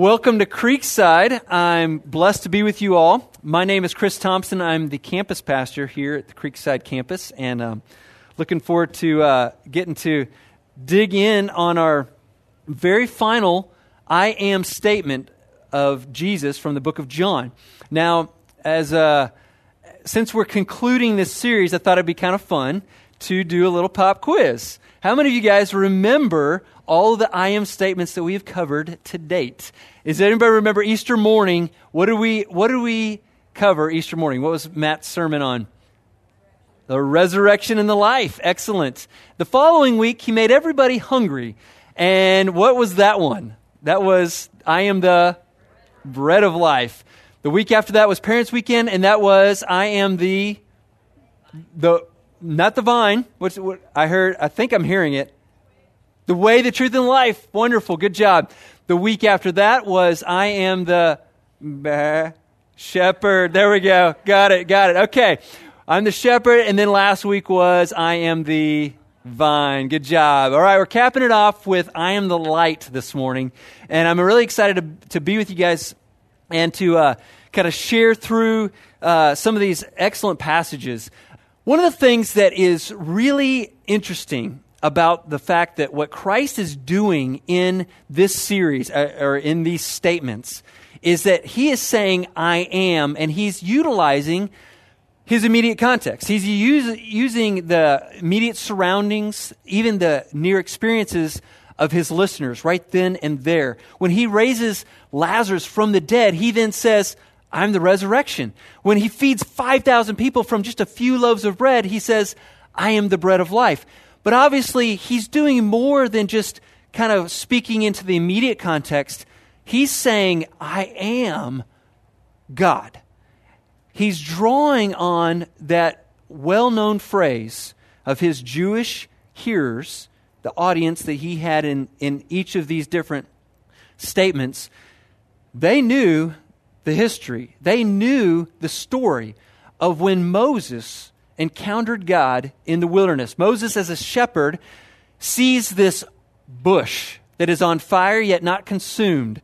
Welcome to Creekside. I'm blessed to be with you all. My name is Chris Thompson. I'm the campus pastor here at the Creekside campus, and um, looking forward to uh, getting to dig in on our very final I am statement of Jesus from the book of John. Now, as uh, since we're concluding this series, I thought it'd be kind of fun to do a little pop quiz. How many of you guys remember all the I am statements that we've covered to date? Is anybody remember Easter morning? What did we what did we cover Easter morning? What was Matt's sermon on? The resurrection and the life. Excellent. The following week he made everybody hungry. And what was that one? That was I am the bread of life. The week after that was Parents Weekend, and that was I am the the not the vine. What I heard? I think I'm hearing it. The way, the truth, and life. Wonderful. Good job. The week after that was I am the bah, shepherd. There we go. Got it. Got it. Okay. I'm the shepherd. And then last week was I am the vine. Good job. All right. We're capping it off with I am the light this morning. And I'm really excited to, to be with you guys and to uh, kind of share through uh, some of these excellent passages. One of the things that is really interesting about the fact that what Christ is doing in this series uh, or in these statements is that he is saying, I am, and he's utilizing his immediate context. He's use, using the immediate surroundings, even the near experiences of his listeners right then and there. When he raises Lazarus from the dead, he then says, I'm the resurrection. When he feeds 5,000 people from just a few loaves of bread, he says, I am the bread of life. But obviously, he's doing more than just kind of speaking into the immediate context. He's saying, I am God. He's drawing on that well known phrase of his Jewish hearers, the audience that he had in, in each of these different statements. They knew the history, they knew the story of when Moses encountered God in the wilderness. Moses, as a shepherd, sees this bush that is on fire yet not consumed.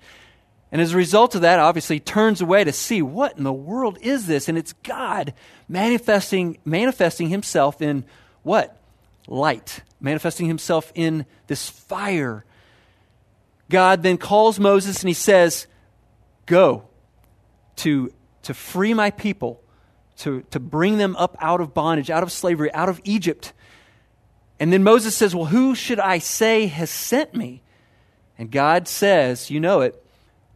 And as a result of that, obviously turns away to see what in the world is this? And it's God manifesting, manifesting himself in what? Light. Manifesting himself in this fire. God then calls Moses and he says, Go to, to free my people to, to bring them up out of bondage, out of slavery, out of Egypt. And then Moses says, Well, who should I say has sent me? And God says, You know it,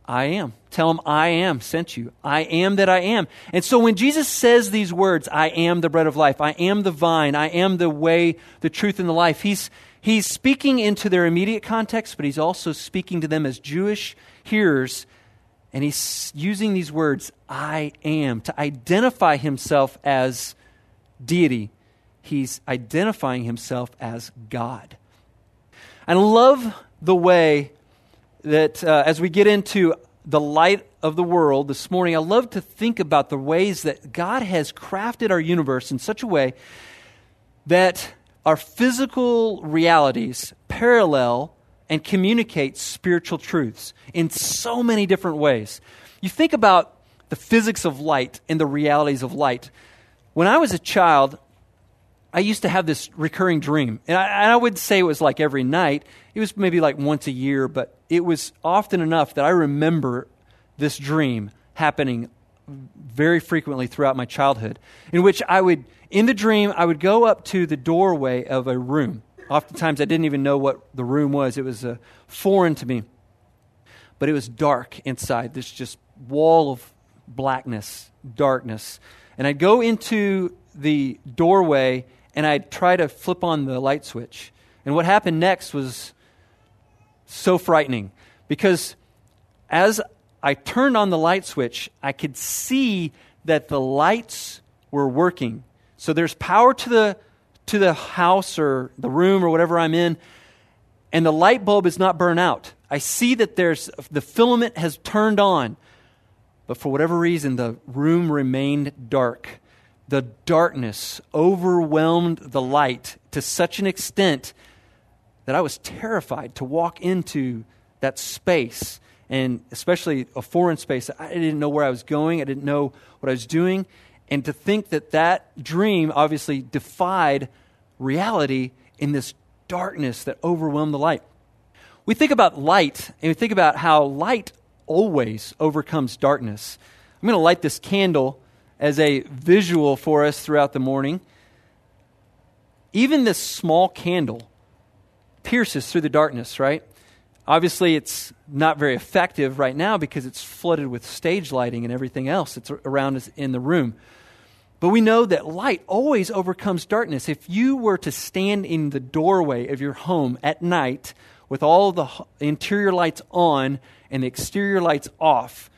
I am. Tell him, I am sent you. I am that I am. And so when Jesus says these words, I am the bread of life, I am the vine, I am the way, the truth, and the life, he's, he's speaking into their immediate context, but he's also speaking to them as Jewish hearers and he's using these words, I am, to identify himself as deity. He's identifying himself as God. I love the way that uh, as we get into the light of the world this morning, I love to think about the ways that God has crafted our universe in such a way that our physical realities parallel and communicate spiritual truths in so many different ways. You think about the physics of light and the realities of light. When I was a child, I used to have this recurring dream. And I, and I, would say it was like every night. It was maybe like once a year, but it was often enough that I remember this dream happening very frequently throughout my childhood, in which I would, in the dream, I would go up to the doorway of a room. Oftentimes, I didn't even know what the room was, it was uh, foreign to me. But it was dark inside, this just wall of blackness, darkness. And I'd go into the doorway and I'd try to flip on the light switch. And what happened next was so frightening because as I turned on the light switch, I could see that the lights were working. So there's power to the to the house or the room or whatever I'm in, and the light bulb is not burned out. I see that there's the filament has turned on, but for whatever reason, the room remained dark. The darkness overwhelmed the light to such an extent that I was terrified to walk into that space and especially a foreign space. I didn't know where I was going, I didn't know what I was doing. And to think that that dream obviously defied reality in this darkness that overwhelmed the light. We think about light, and we think about how light always overcomes darkness. I'm going to light this candle as a visual for us throughout the morning. Even this small candle pierces through the darkness, right? Obviously, it's not very effective right now because it's flooded with stage lighting and everything else that's around us in the room. But we know that light always overcomes darkness. If you were to stand in the doorway of your home at night with all the interior lights on and the exterior lights off,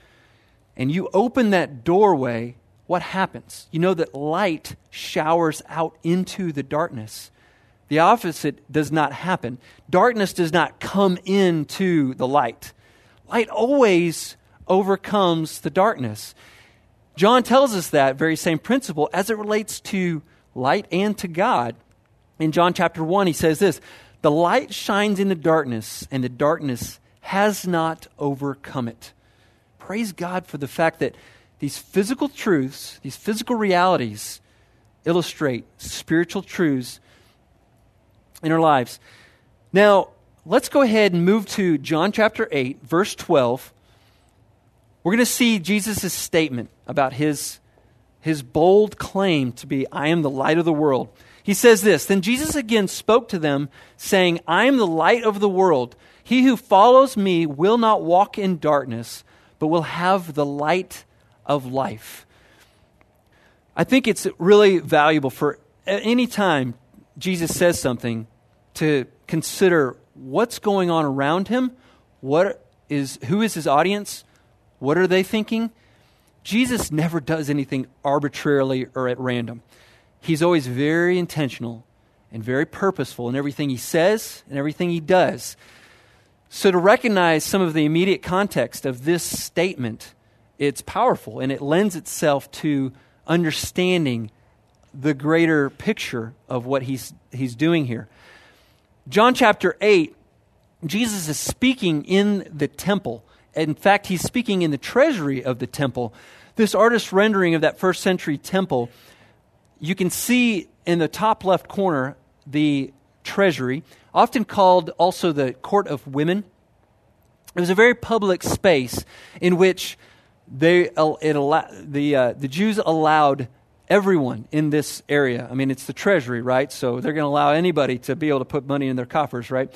and you open that doorway, what happens? You know that light showers out into the darkness. The opposite does not happen. Darkness does not come into the light. Light always overcomes the darkness. John tells us that very same principle as it relates to light and to God. In John chapter 1, he says this The light shines in the darkness, and the darkness has not overcome it. Praise God for the fact that these physical truths, these physical realities, illustrate spiritual truths in our lives. Now, let's go ahead and move to John chapter 8, verse 12. We're going to see Jesus' statement about his, his bold claim to be, I am the light of the world. He says this Then Jesus again spoke to them, saying, I am the light of the world. He who follows me will not walk in darkness, but will have the light of life. I think it's really valuable for any time Jesus says something to consider what's going on around him, what is, who is his audience, what are they thinking. Jesus never does anything arbitrarily or at random. He's always very intentional and very purposeful in everything he says and everything he does. So, to recognize some of the immediate context of this statement, it's powerful and it lends itself to understanding the greater picture of what he's, he's doing here. John chapter 8, Jesus is speaking in the temple. In fact, he's speaking in the treasury of the temple. This artist's rendering of that first century temple, you can see in the top left corner the treasury, often called also the court of women. It was a very public space in which they, it the, uh, the Jews allowed everyone in this area. I mean, it's the treasury, right? So they're going to allow anybody to be able to put money in their coffers, right?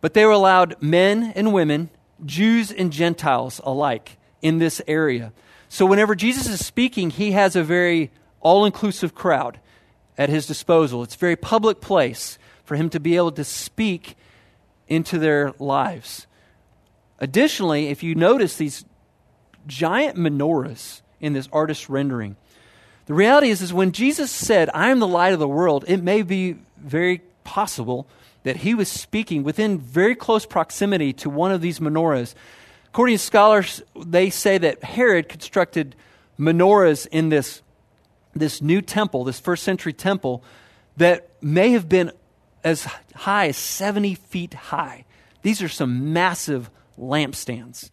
But they were allowed men and women, Jews and Gentiles alike, in this area. So whenever Jesus is speaking, he has a very all inclusive crowd at his disposal. It's a very public place for him to be able to speak into their lives. Additionally, if you notice these giant menorahs in this artist's rendering, the reality is, is when Jesus said, I am the light of the world, it may be very possible that he was speaking within very close proximity to one of these menorahs. According to scholars, they say that Herod constructed menorahs in this, this new temple, this first century temple, that may have been as high as 70 feet high. These are some massive lampstands.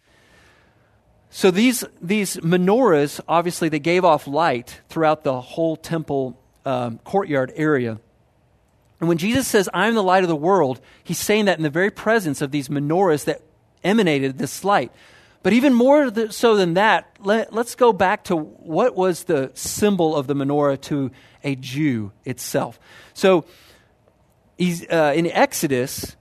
So these, these menorahs, obviously, they gave off light throughout the whole temple um, courtyard area. And when Jesus says, I'm the light of the world, he's saying that in the very presence of these menorahs that emanated this light. But even more so than that, let, us go back to what was the symbol of the menorah to a Jew itself. So uh, in Exodus,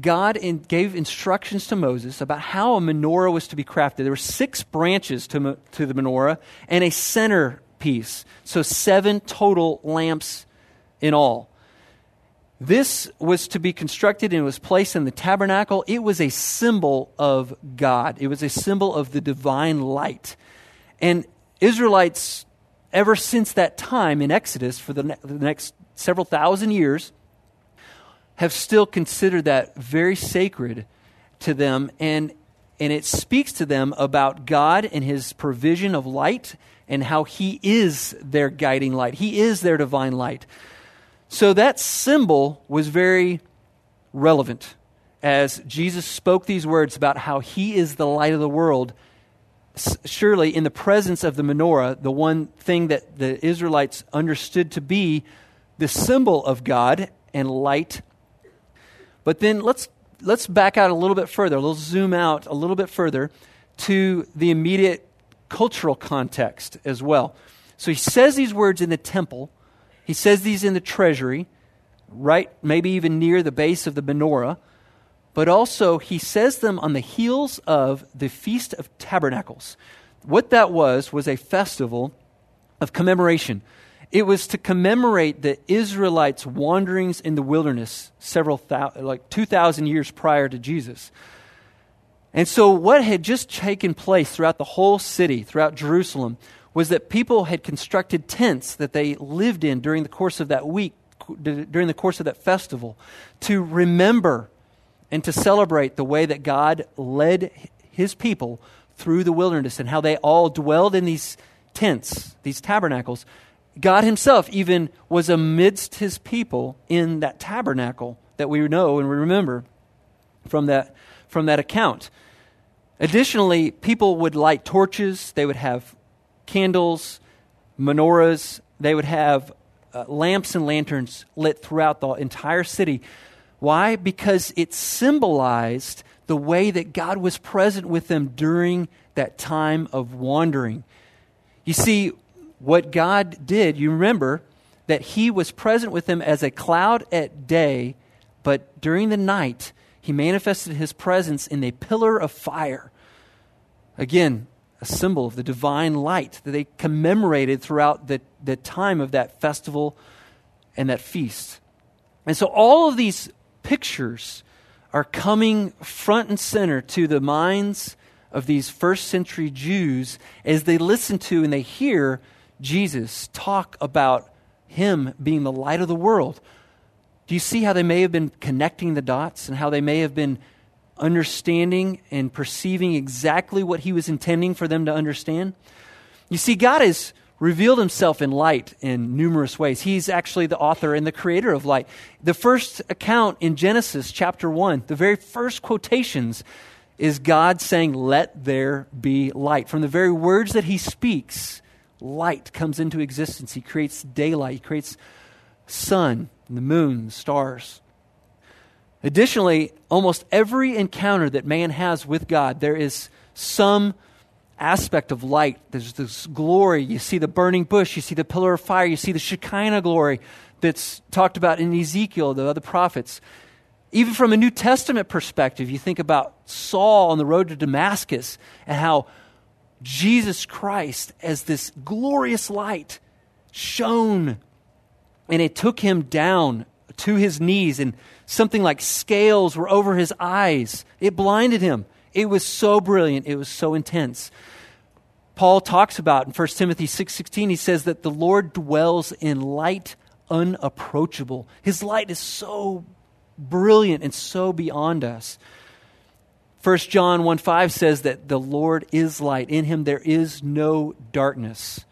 God in, gave instructions to Moses about how a menorah was to be crafted. There were six branches to, to the menorah and a centerpiece. So, seven total lamps in all. This was to be constructed and was placed in the tabernacle. It was a symbol of God, it was a symbol of the divine light. And Israelites, ever since that time in Exodus, for the, ne- the next several thousand years, have still considered that very sacred to them and and it speaks to them about God and his provision of light and how he is their guiding light. He is their divine light. So that symbol was very relevant. as Jesus spoke these words about how he is the light of the world, surely in the presence of the menorah, the one thing that the Israelites understood to be the symbol of God and light. But then let's let's back out a little bit further. Let's zoom out a little bit further to the immediate cultural context as well. So he says these words in the temple. He says these in the treasury, right maybe even near the base of the menorah but also he says them on the heels of the Feast of Tabernacles. What that was, was a festival of commemoration. It was to commemorate the Israelites' wanderings in the wilderness several thousand, like 2,000 years prior to Jesus. And so, what had just taken place throughout the whole city, throughout Jerusalem, was that people had constructed tents that they lived in during the course of that week, during the course of that festival, to remember and to celebrate the way that God led his people through the wilderness and how they all dwelled in these tents, these tabernacles. God himself even was amidst his people in that tabernacle that we know and we remember from that, from that account. Additionally, people would light torches, they would have candles, menorahs, they would have uh, lamps and lanterns lit throughout the entire city why? Because it symbolized the way that God was present with them during that time of wandering. You see, what God did, you remember that He was present with them as a cloud at day, but during the night, He manifested His presence in a pillar of fire. Again, a symbol of the divine light that they commemorated throughout the, the time of that festival and that feast. And so all of these pictures are coming front and center to the minds of these first century Jews as they listen to and they hear Jesus talk about him being the light of the world. Do you see how they may have been connecting the dots and how they may have been understanding and perceiving exactly what he was intending for them to understand? You see, God has revealed himself in light in numerous ways. He's actually the author and the creator of light. The first account in Genesis chapter 1, the very first quotations is God saying, Let there be light. From the very words that he speaks, light comes into existence. He creates daylight, he creates sun, the moon, stars. Additionally, almost every encounter that man has with God, there is some aspect of light. There's this glory. You see the burning bush, you see the pillar of fire, you see the Shekinah glory that's talked about in Ezekiel, the other prophets. Even from a New Testament perspective, you think about Saul on the road to Damascus and how Jesus Christ, as this glorious light, shone and it took him down to his knees, and something like scales were over his eyes. It blinded him. It was so brilliant, it was so intense. Paul talks about in 1 Timothy 6:16 he says that the Lord dwells in light unapproachable. His light is so brilliant and so beyond us. 1 John 1 5 says that the Lord is light. In him there is no darkness.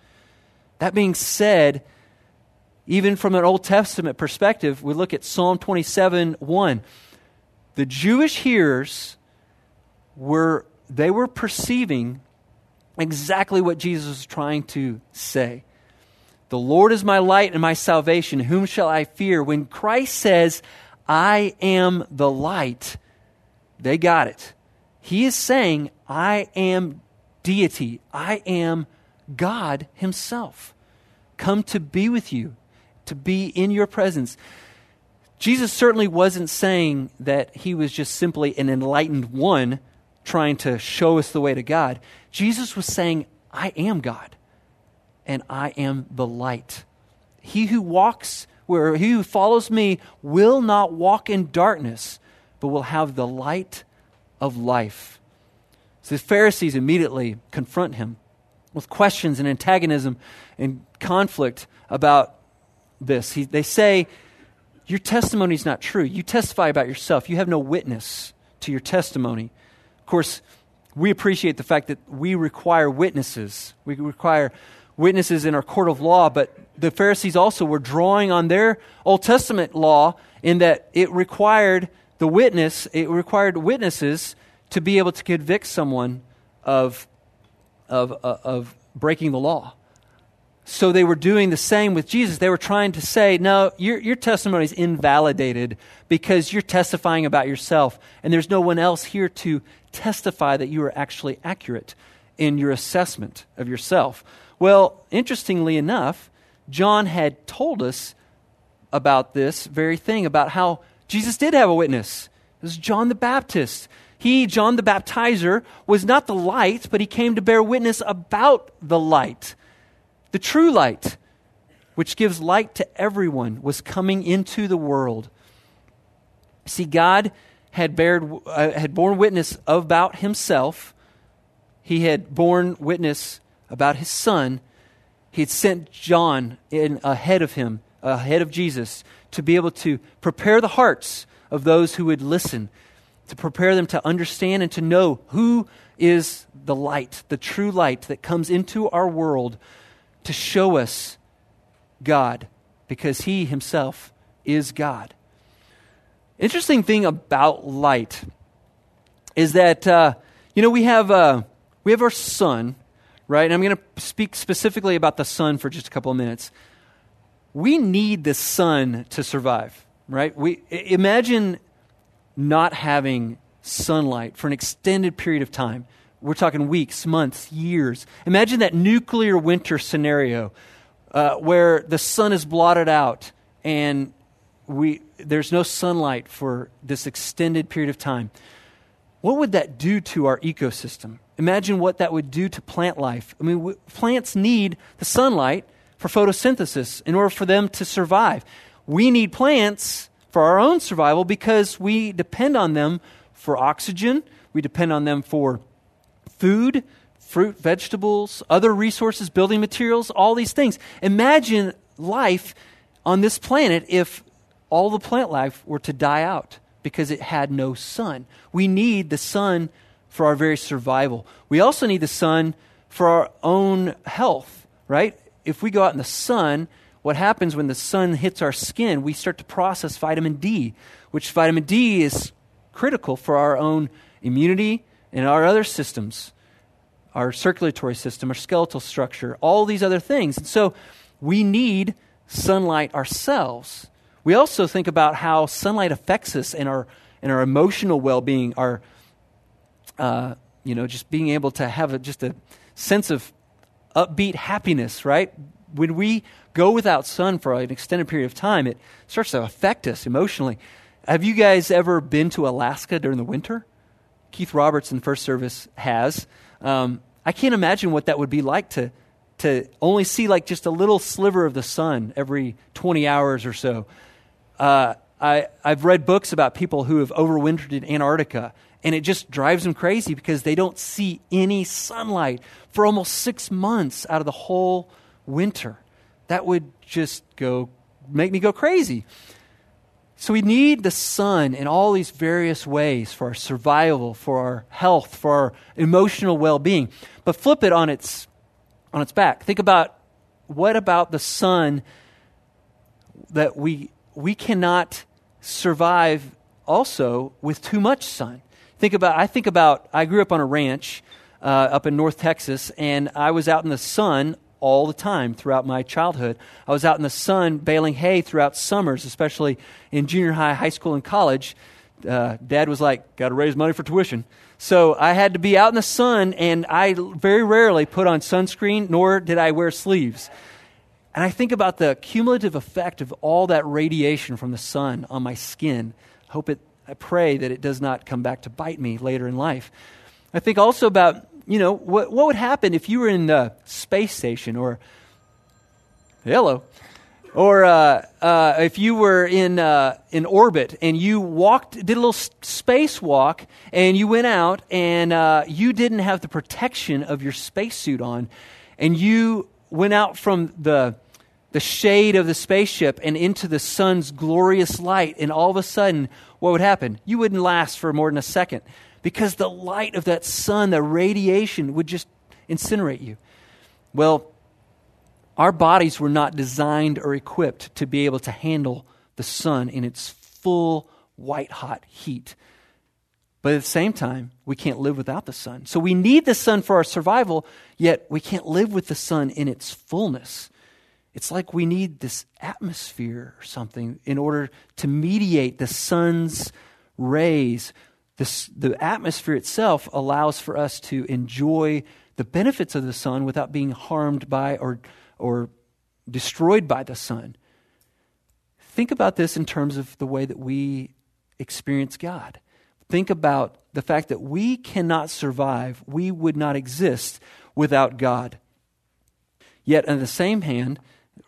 That being said, even from an Old Testament perspective, we look at Psalm 27 1. The Jewish hearers were they were perceiving exactly what Jesus was trying to say. The Lord is my light and my salvation. Whom shall I fear? When Christ says, I am the light, they got it. He is saying, I am deity. I am God Himself. Come to be with you, to be in your presence. Jesus certainly wasn't saying that He was just simply an enlightened one trying to show us the way to God. Jesus was saying, I am God, and I am the light. He who walks where he who follows me will not walk in darkness, but will have the light of life. So the Pharisees immediately confront him with questions and antagonism and conflict about this. He, they say, Your testimony is not true. You testify about yourself. You have no witness to your testimony. Of course, we appreciate the fact that we require witnesses. We require witnesses in our court of law, but the Pharisees also were drawing on their Old Testament law in that it required the witness, it required witnesses to be able to convict someone of, of, of breaking the law. So they were doing the same with Jesus. They were trying to say, no, your, your testimony is invalidated because you're testifying about yourself, and there's no one else here to testify that you are actually accurate in your assessment of yourself. Well, interestingly enough, John had told us about this very thing, about how Jesus did have a witness. It was John the Baptist. He, John the Baptizer, was not the light, but he came to bear witness about the light the true light, which gives light to everyone, was coming into the world. See, God had, bared, uh, had borne witness about himself. He had borne witness about his son. He had sent John in ahead of him, ahead of Jesus, to be able to prepare the hearts of those who would listen, to prepare them to understand and to know who is the light, the true light that comes into our world to show us God because he himself is God. Interesting thing about light is that uh, you know we have uh, we have our sun, right? And I'm going to speak specifically about the sun for just a couple of minutes. We need the sun to survive, right? We imagine not having sunlight for an extended period of time. We're talking weeks, months, years. Imagine that nuclear winter scenario uh, where the sun is blotted out and we, there's no sunlight for this extended period of time. What would that do to our ecosystem? Imagine what that would do to plant life. I mean, w- plants need the sunlight for photosynthesis in order for them to survive. We need plants for our own survival because we depend on them for oxygen, we depend on them for food, fruit, vegetables, other resources, building materials, all these things. Imagine life on this planet if all the plant life were to die out because it had no sun. We need the sun for our very survival. We also need the sun for our own health, right? If we go out in the sun, what happens when the sun hits our skin? We start to process vitamin D, which vitamin D is critical for our own immunity and our other systems, our circulatory system, our skeletal structure, all these other things. And so we need sunlight ourselves. We also think about how sunlight affects us in our, in our emotional well being, our, uh, you know, just being able to have a, just a sense of upbeat happiness, right? When we go without sun for an extended period of time, it starts to affect us emotionally. Have you guys ever been to Alaska during the winter? Keith Roberts in first service has. Um, I can't imagine what that would be like to, to only see like just a little sliver of the sun every 20 hours or so. Uh, I, I've read books about people who have overwintered in Antarctica, and it just drives them crazy because they don't see any sunlight for almost six months out of the whole winter. That would just go make me go crazy. So we need the sun in all these various ways for our survival, for our health, for our emotional well-being. But flip it on its on its back. Think about what about the sun that we we cannot survive also with too much sun. Think about I think about I grew up on a ranch uh, up in North Texas, and I was out in the sun all the time throughout my childhood. I was out in the sun baling hay throughout summers, especially in junior high, high school, and college. Uh, Dad was like, got to raise money for tuition. So I had to be out in the sun, and I very rarely put on sunscreen, nor did I wear sleeves. And I think about the cumulative effect of all that radiation from the sun on my skin. Hope it, I pray that it does not come back to bite me later in life. I think also about you know, what, what would happen if you were in the space station or, hello, or uh, uh, if you were in, uh, in orbit and you walked, did a little spacewalk and you went out and uh, you didn't have the protection of your spacesuit on and you went out from the, the shade of the spaceship and into the sun's glorious light and all of a sudden, what would happen? You wouldn't last for more than a second because the light of that sun, the radiation, would just incinerate you. Well, our bodies were not designed or equipped to be able to handle the sun in its full white hot heat. But at the same time, we can't live without the sun. So we need the sun for our survival, yet we can't live with the sun in its fullness. It's like we need this atmosphere or something in order to mediate the sun's rays. This, the atmosphere itself allows for us to enjoy the benefits of the sun without being harmed by or, or destroyed by the sun. Think about this in terms of the way that we experience God. Think about the fact that we cannot survive, we would not exist without God. Yet, on the same hand,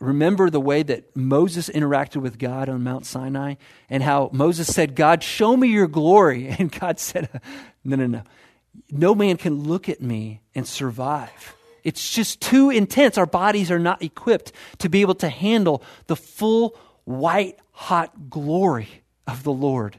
remember the way that Moses interacted with God on Mount Sinai and how Moses said, God, show me your glory. And God said, No, no, no. No man can look at me and survive. It's just too intense. Our bodies are not equipped to be able to handle the full white hot glory of the Lord.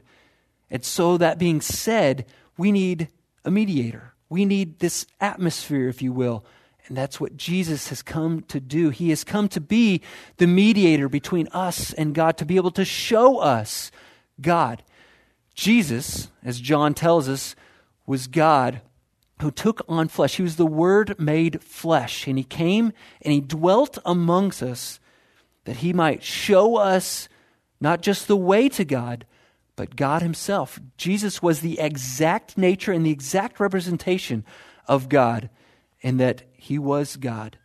And so, that being said, we need a mediator. We need this atmosphere, if you will. And that's what Jesus has come to do. He has come to be the mediator between us and God, to be able to show us God. Jesus, as John tells us, was God who took on flesh. He was the Word made flesh. And He came and He dwelt amongst us that He might show us not just the way to God, but God Himself. Jesus was the exact nature and the exact representation of God, and that He was God.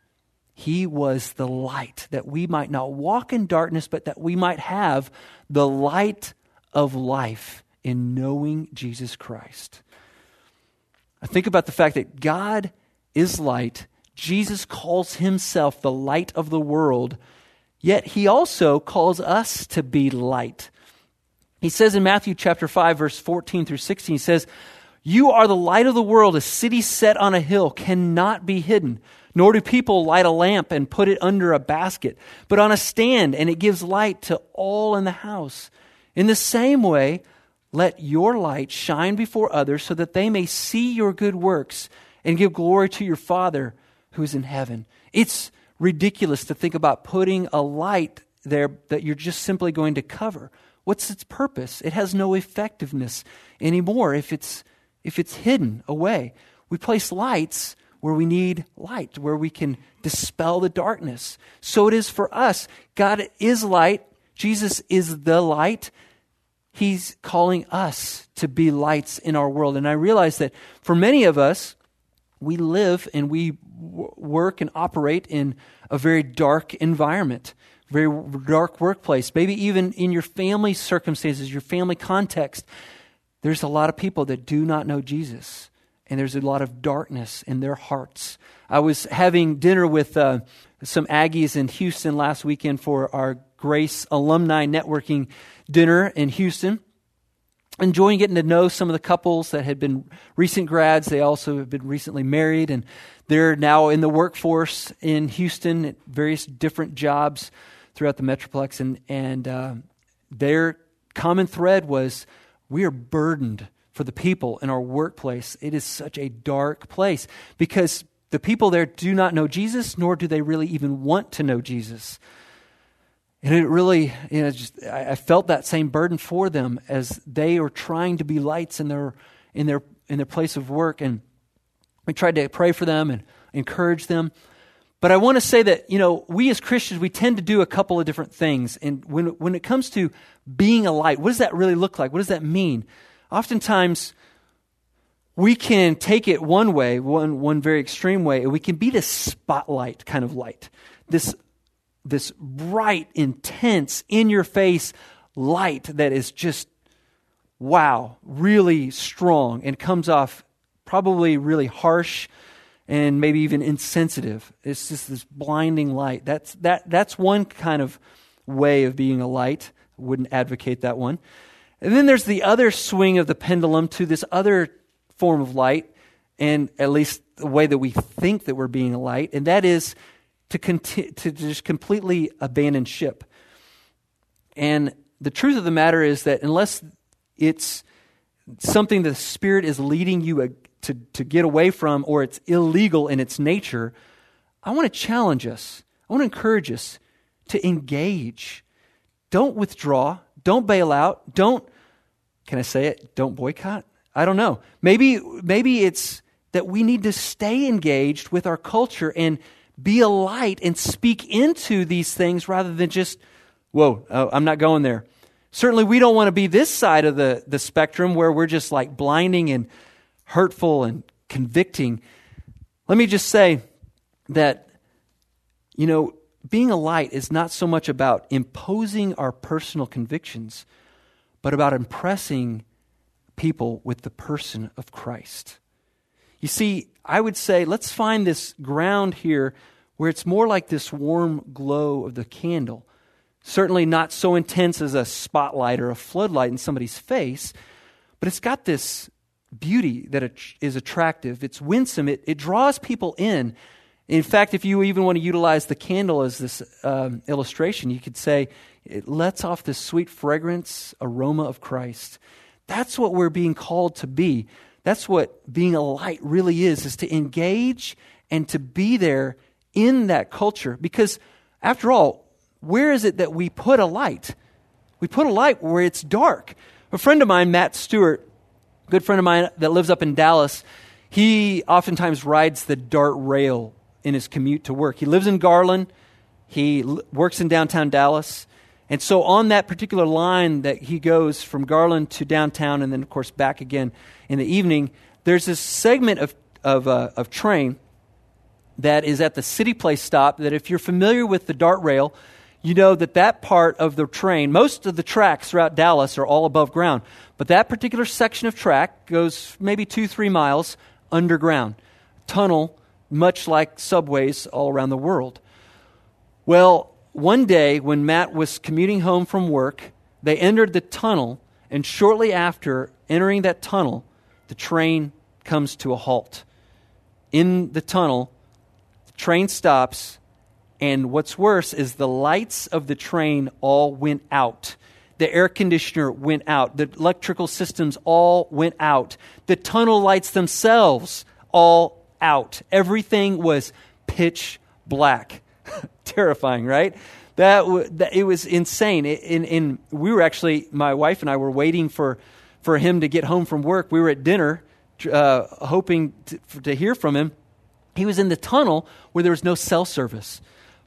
He was the light, that we might not walk in darkness, but that we might have the light of life in knowing Jesus Christ. I think about the fact that God is light. Jesus calls himself the light of the world, yet he also calls us to be light. He says in Matthew chapter 5 verse 14 through 16 he says, "You are the light of the world. A city set on a hill cannot be hidden." Nor do people light a lamp and put it under a basket, but on a stand, and it gives light to all in the house. In the same way, let your light shine before others so that they may see your good works and give glory to your Father who is in heaven. It's ridiculous to think about putting a light there that you're just simply going to cover. What's its purpose? It has no effectiveness anymore if it's, if it's hidden away. We place lights where we need light, where we can dispel the darkness. So it is for us. God is light. Jesus is the light. He's calling us to be lights in our world. And I realize that for many of us, we live and we w- work and operate in a very dark environment very dark workplace, maybe even in your family circumstances, your family context, there's a lot of people that do not know Jesus. And there's a lot of darkness in their hearts. I was having dinner with uh, some Aggies in Houston last weekend for our Grace Alumni Networking dinner in Houston. Enjoying getting to know some of the couples that had been recent grads. They also have been recently married, and they're now in the workforce in Houston at various different jobs throughout the Metroplex, and, and uh, their common thread was we are burdened for the people in our workplace. It is such a dark place because the people there do not know Jesus, nor do they really even want to know Jesus. And it really, you know, just I felt that same burden for them as they are trying to be lights in their in their in their place of work. And we tried to pray for them and encourage them. But I want to say that, you know, we as Christians, we tend to do a couple of different things. And when, when it comes to being a light, what does that really look like? What does that mean? Oftentimes, we can take it one way, one, one very extreme way, and we can be this spotlight kind of light. This, this bright, intense, in your face light that is just, wow, really strong and comes off probably really harsh and maybe even insensitive. It's just this blinding light. That's, that, that's one kind of way of being a light. I wouldn't advocate that one. And then there's the other swing of the pendulum to this other form of light, and at least the way that we think that we're being a light, and that is to, conti- to just completely abandon ship. And the truth of the matter is that unless it's something the Spirit is leading you to, to get away from or it's illegal in its nature, I want to challenge us. I want to encourage us to engage. Don't withdraw. Don't bail out. Don't Can I say it? Don't boycott? I don't know. Maybe, maybe it's that we need to stay engaged with our culture and be a light and speak into these things rather than just, whoa, oh, I'm not going there. Certainly, we don't want to be this side of the, the spectrum where we're just like blinding and hurtful and convicting. Let me just say that, you know, being a light is not so much about imposing our personal convictions, but about impressing people with the person of Christ. You see, I would say let's find this ground here where it's more like this warm glow of the candle. Certainly not so intense as a spotlight or a floodlight in somebody's face, but it's got this beauty that is attractive. It's winsome. It, it draws people in. In fact, if you even want to utilize the candle as this um, illustration, you could say it lets off this sweet fragrance, aroma of Christ. That's what we're being called to be. That's what being a light really is, is to engage and to be there in that culture. Because after all, where is it that we put a light? We put a light where it's dark. A friend of mine, Matt Stewart, good friend of mine that lives up in Dallas, he oftentimes rides the DART rail in his commute to work. He lives in Garland. He works in downtown Dallas. And so on that particular line that he goes from Garland to downtown and then, of course, back again in the evening, there's this segment of, of, uh, of train that is at the City Place stop that if you're familiar with the DART rail, you know that that part of the train, most of the tracks throughout Dallas are all above ground, but that particular section of track goes maybe two, three miles underground. Tunnel, much like subways all around the world. Well, one day, when Matt was commuting home from work, they entered the tunnel, and shortly after entering that tunnel, the train comes to a halt. In the tunnel, the train stops, and what's worse is the lights of the train all went out. The air conditioner went out. The electrical systems all went out. The tunnel lights themselves all out. Everything was pitch black. terrifying, right? That, that it was insane. In, in, we were actually, my wife and I were waiting for, for him to get home from work. We were at dinner, uh, hoping to, to hear from him. He was in the tunnel where there was no cell service.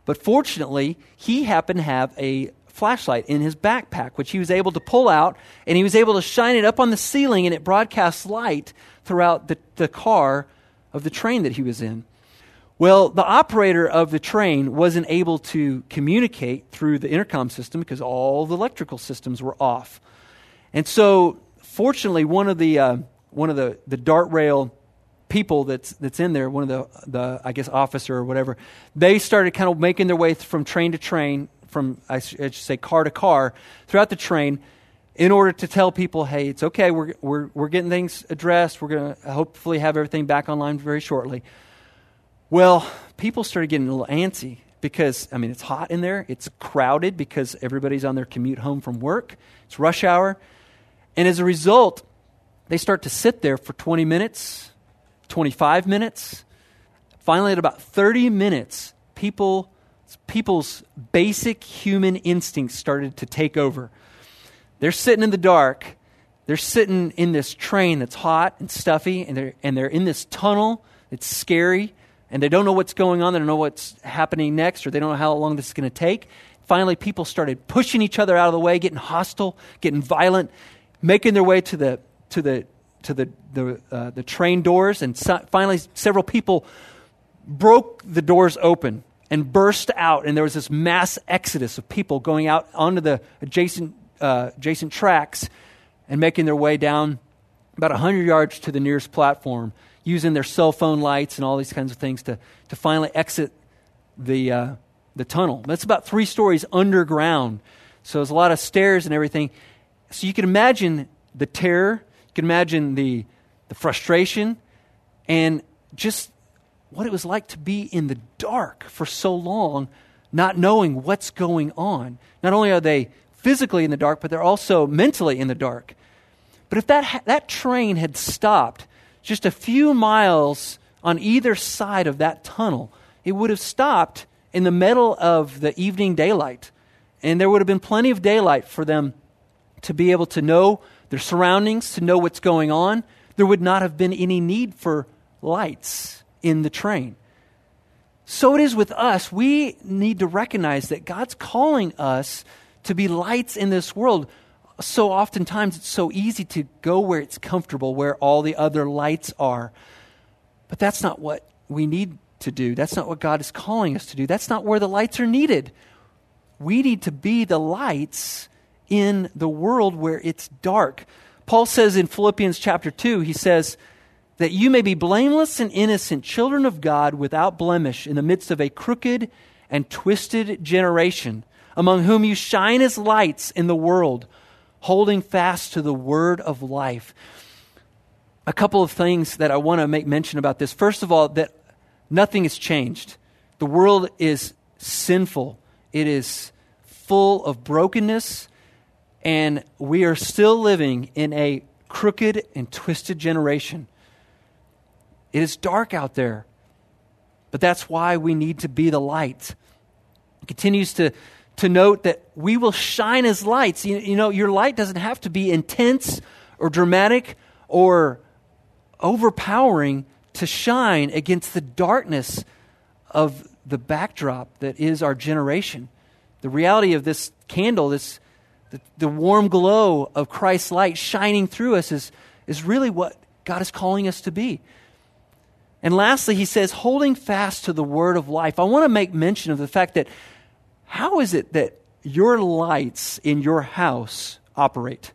But fortunately, he happened to have a flashlight in his backpack, which he was able to pull out, and he was able to shine it up on the ceiling, and it broadcast light throughout the, the car of the train that he was in. Well, the operator of the train wasn't able to communicate through the intercom system because all the electrical systems were off. And so, fortunately, one of the, uh, one of the, the DART rail people that's, that's in there, one of the, the, I guess, officer or whatever, they started kind of making their way from train to train, from, I should say, car to car, throughout the train in order to tell people, hey, it's okay, we're, we're, we're getting things addressed, we're going to hopefully have everything back online very shortly. Well, people started getting a little antsy because, I mean, it's hot in there. It's crowded because everybody's on their commute home from work. It's rush hour. And as a result, they start to sit there for 20 minutes, 25 minutes. Finally, at about 30 minutes, people, people's basic human instincts started to take over. They're sitting in the dark. They're sitting in this train that's hot and stuffy, and they're, and they're in this tunnel. It's scary and they don't know what's going on, they don't know what's happening next, or they don't know how long this is going to take. Finally, people started pushing each other out of the way, getting hostile, getting violent, making their way to the to the to the the, uh, the train doors, and so, finally, several people broke the doors open and burst out, and there was this mass exodus of people going out onto the adjacent uh, adjacent tracks and making their way down about 100 yards to the nearest platform using their cell phone lights and all these kinds of things to, to finally exit the, uh, the tunnel. That's about three stories underground. So there's a lot of stairs and everything. So you can imagine the terror, you can imagine the, the frustration, and just what it was like to be in the dark for so long, not knowing what's going on. Not only are they physically in the dark, but they're also mentally in the dark. But if that, that train had stopped just a few miles on either side of that tunnel, it would have stopped in the middle of the evening daylight. And there would have been plenty of daylight for them to be able to know their surroundings, to know what's going on, there would not have been any need for lights in the train. So it is with us. We need to recognize that God's calling us to be lights in this world. So oftentimes it's so easy to go where it's comfortable, where all the other lights are. But that's not what we need to do. That's not what God is calling us to do. That's not where the lights are needed. We need to be the lights in the world where it's dark. Paul says in Philippians chapter 2, he says, that you may be blameless and innocent, children of God, without blemish, in the midst of a crooked and twisted generation, among whom you shine as lights in the world, holding fast to the word of life. A couple of things that I want to make mention about this. First of all, that nothing has changed. The world is sinful, it is full of brokenness, and we are still living in a crooked and twisted generation. It is dark out there. But that's why we need to be the light. He continues to, to note that we will shine as lights. You, you know, your light doesn't have to be intense or dramatic or overpowering to shine against the darkness of the backdrop that is our generation. The reality of this candle, this the, the warm glow of Christ's light shining through us is, is really what God is calling us to be. And lastly, he says, holding fast to the word of life. I want to make mention of the fact that how is it that your lights in your house operate?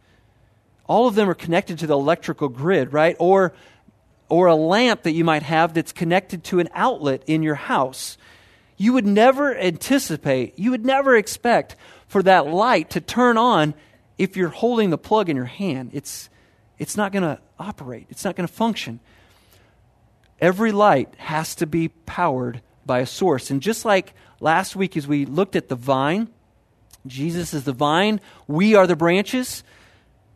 All of them are connected to the electrical grid, right? Or, or a lamp that you might have that's connected to an outlet in your house. You would never anticipate, you would never expect for that light to turn on if you're holding the plug in your hand. It's, it's not going to operate, it's not going to function. Every light has to be powered by a source. And just like last week, as we looked at the vine, Jesus is the vine, we are the branches.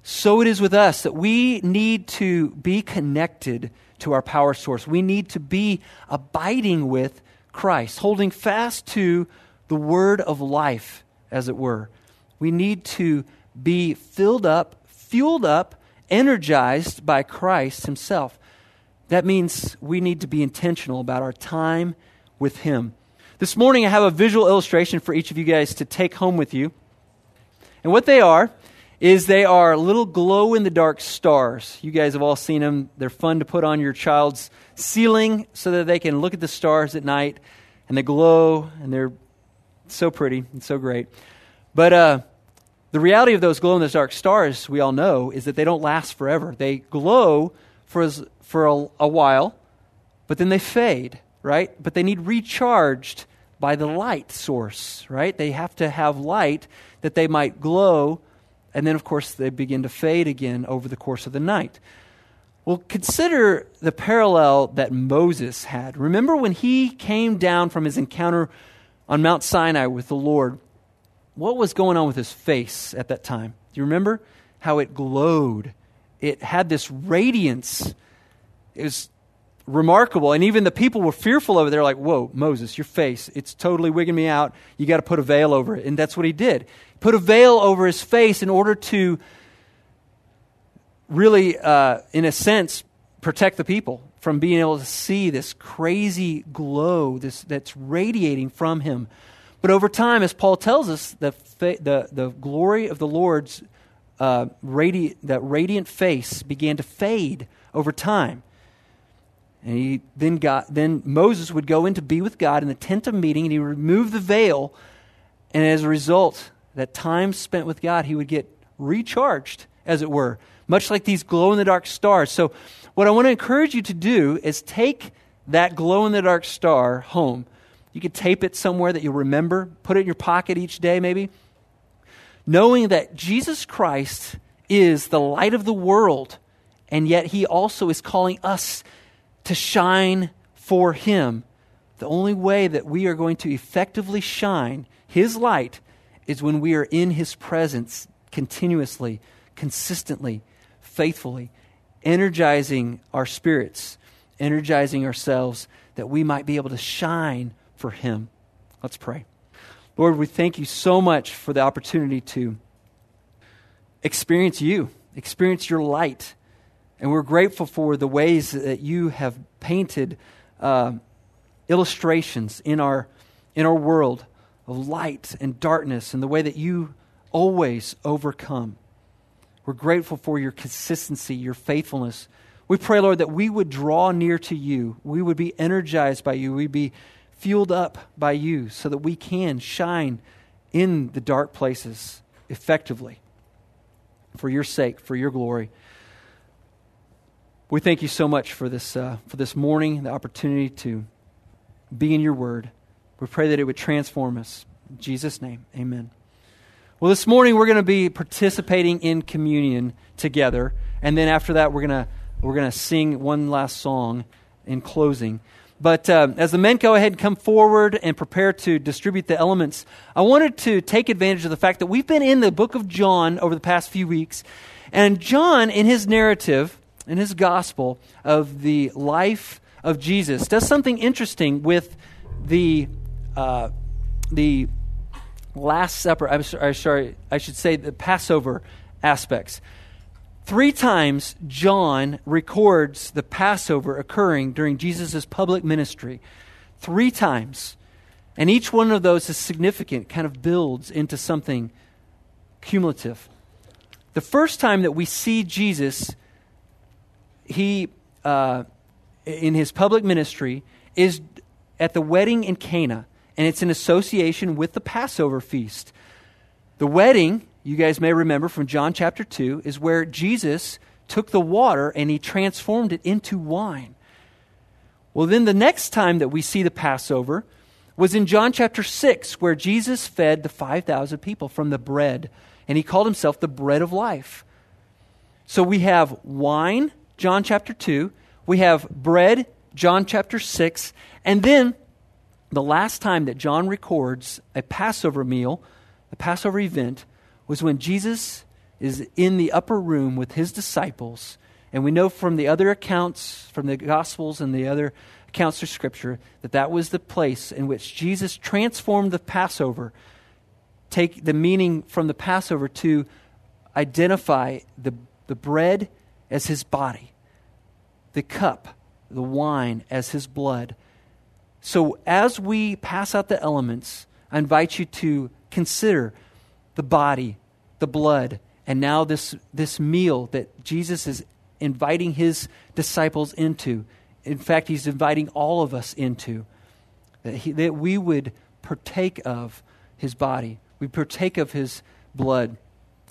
So it is with us that we need to be connected to our power source. We need to be abiding with Christ, holding fast to the word of life, as it were. We need to be filled up, fueled up, energized by Christ Himself. That means we need to be intentional about our time with Him. This morning, I have a visual illustration for each of you guys to take home with you. And what they are is they are little glow in the dark stars. You guys have all seen them. They're fun to put on your child's ceiling so that they can look at the stars at night and they glow and they're so pretty and so great. But uh, the reality of those glow in the dark stars, we all know, is that they don't last forever. They glow for for a, a while, but then they fade, right? But they need recharged by the light source, right? They have to have light that they might glow, and then, of course, they begin to fade again over the course of the night. Well, consider the parallel that Moses had. Remember when he came down from his encounter on Mount Sinai with the Lord? What was going on with his face at that time? Do you remember how it glowed? It had this radiance it was remarkable. And even the people were fearful of it. They're like, whoa, Moses, your face, it's totally wigging me out. You got to put a veil over it. And that's what he did. Put a veil over his face in order to really, uh, in a sense, protect the people from being able to see this crazy glow this, that's radiating from him. But over time, as Paul tells us, the, fa- the, the glory of the Lord's uh, radi- that radiant face began to fade over time. And he then got then Moses would go in to be with God in the tent of meeting and he would remove the veil. And as a result, that time spent with God, he would get recharged, as it were, much like these glow in the dark stars. So, what I want to encourage you to do is take that glow in the dark star home. You could tape it somewhere that you'll remember, put it in your pocket each day, maybe. Knowing that Jesus Christ is the light of the world, and yet he also is calling us to shine for Him. The only way that we are going to effectively shine His light is when we are in His presence continuously, consistently, faithfully, energizing our spirits, energizing ourselves that we might be able to shine for Him. Let's pray. Lord, we thank you so much for the opportunity to experience you experience your light. And we're grateful for the ways that you have painted uh, illustrations in our, in our world of light and darkness and the way that you always overcome. We're grateful for your consistency, your faithfulness. We pray, Lord, that we would draw near to you. We would be energized by you. We'd be fueled up by you so that we can shine in the dark places effectively for your sake, for your glory. We thank you so much for this, uh, for this morning, the opportunity to be in your word. We pray that it would transform us. In Jesus' name, amen. Well, this morning we're going to be participating in communion together, and then after that, we're going to we're going to sing one last song in closing. But uh, as the men go ahead and come forward and prepare to distribute the elements, I wanted to take advantage of the fact that we've been in the book of John over the past few weeks. And John, in his narrative, in his gospel of the life of Jesus, does something interesting with the, uh, the Last Supper. I'm sorry, I should say the Passover aspects. Three times, John records the Passover occurring during Jesus' public ministry. Three times. And each one of those is significant, kind of builds into something cumulative. The first time that we see Jesus, he, uh, in his public ministry, is at the wedding in Cana, and it's in association with the Passover feast. The wedding you guys may remember from John chapter 2, is where Jesus took the water and he transformed it into wine. Well, then the next time that we see the Passover was in John chapter 6, where Jesus fed the 5,000 people from the bread, and he called himself the bread of life. So we have wine, John chapter 2, we have bread, John chapter 6, and then the last time that John records a Passover meal, a Passover event, was when Jesus is in the upper room with his disciples. And we know from the other accounts, from the Gospels and the other accounts of Scripture, that that was the place in which Jesus transformed the Passover, take the meaning from the Passover to identify the, the bread as his body, the cup, the wine as his blood. So as we pass out the elements, I invite you to consider the body, the blood, and now this, this meal that Jesus is inviting his disciples into. In fact, he's inviting all of us into. That, he, that we would partake of his body, we partake of his blood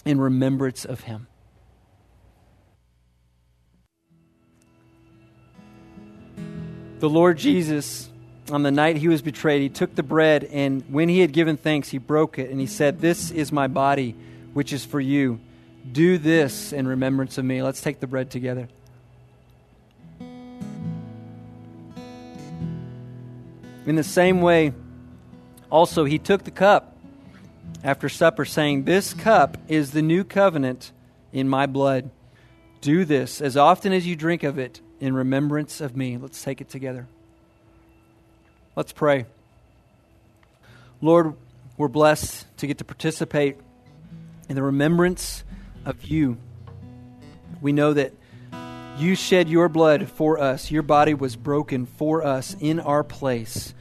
in remembrance of him. The Lord Jesus on the night he was betrayed, he took the bread, and when he had given thanks, he broke it, and he said, This is my body, which is for you. Do this in remembrance of me. Let's take the bread together. In the same way, also, he took the cup after supper, saying, This cup is the new covenant in my blood. Do this as often as you drink of it in remembrance of me. Let's take it together. Let's pray. Lord, we're blessed to get to participate in the remembrance of you. We know that you shed your blood for us, your body was broken for us in our place.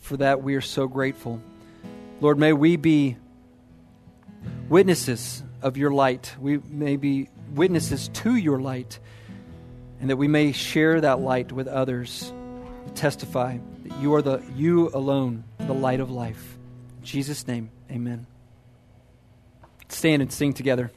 For that, we are so grateful. Lord, may we be witnesses of your light. We may be witnesses to your light, and that we may share that light with others, testify you are the you alone, the light of life. In Jesus' name, amen. Stand and sing together.